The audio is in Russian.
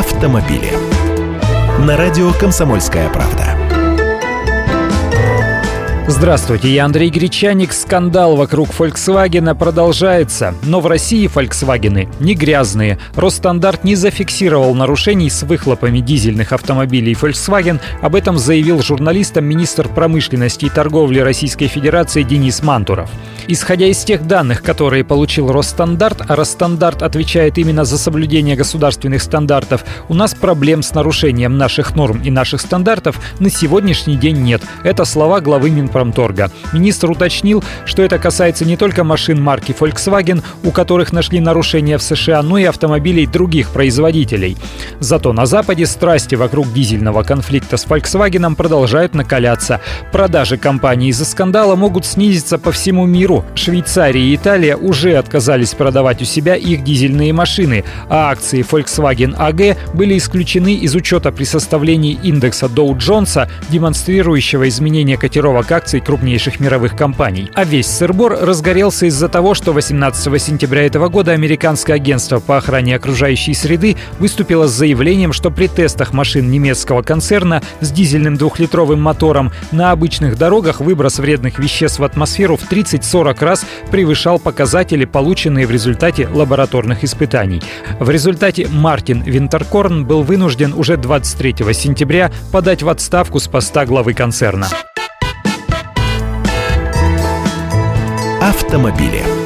автомобили. На радио «Комсомольская правда». Здравствуйте, я Андрей Гречаник. Скандал вокруг Volkswagen продолжается. Но в России Volkswagen не грязные. Росстандарт не зафиксировал нарушений с выхлопами дизельных автомобилей Volkswagen. Об этом заявил журналистам министр промышленности и торговли Российской Федерации Денис Мантуров. Исходя из тех данных, которые получил Росстандарт, а Росстандарт отвечает именно за соблюдение государственных стандартов, у нас проблем с нарушением наших норм и наших стандартов на сегодняшний день нет. Это слова главы Минпромторга. Министр уточнил, что это касается не только машин марки Volkswagen, у которых нашли нарушения в США, но и автомобилей других производителей. Зато на Западе страсти вокруг дизельного конфликта с Volkswagen продолжают накаляться. Продажи компании из-за скандала могут снизиться по всему миру. Швейцария и Италия уже отказались продавать у себя их дизельные машины, а акции Volkswagen AG были исключены из учета при составлении индекса Dow Джонса, демонстрирующего изменение котировок акций крупнейших мировых компаний. А весь сырбор разгорелся из-за того, что 18 сентября этого года американское агентство по охране окружающей среды выступило с заявлением, что при тестах машин немецкого концерна с дизельным двухлитровым мотором на обычных дорогах выброс вредных веществ в атмосферу в 30-40 раз превышал показатели, полученные в результате лабораторных испытаний. В результате Мартин Винтеркорн был вынужден уже 23 сентября подать в отставку с поста главы концерна. Автомобили.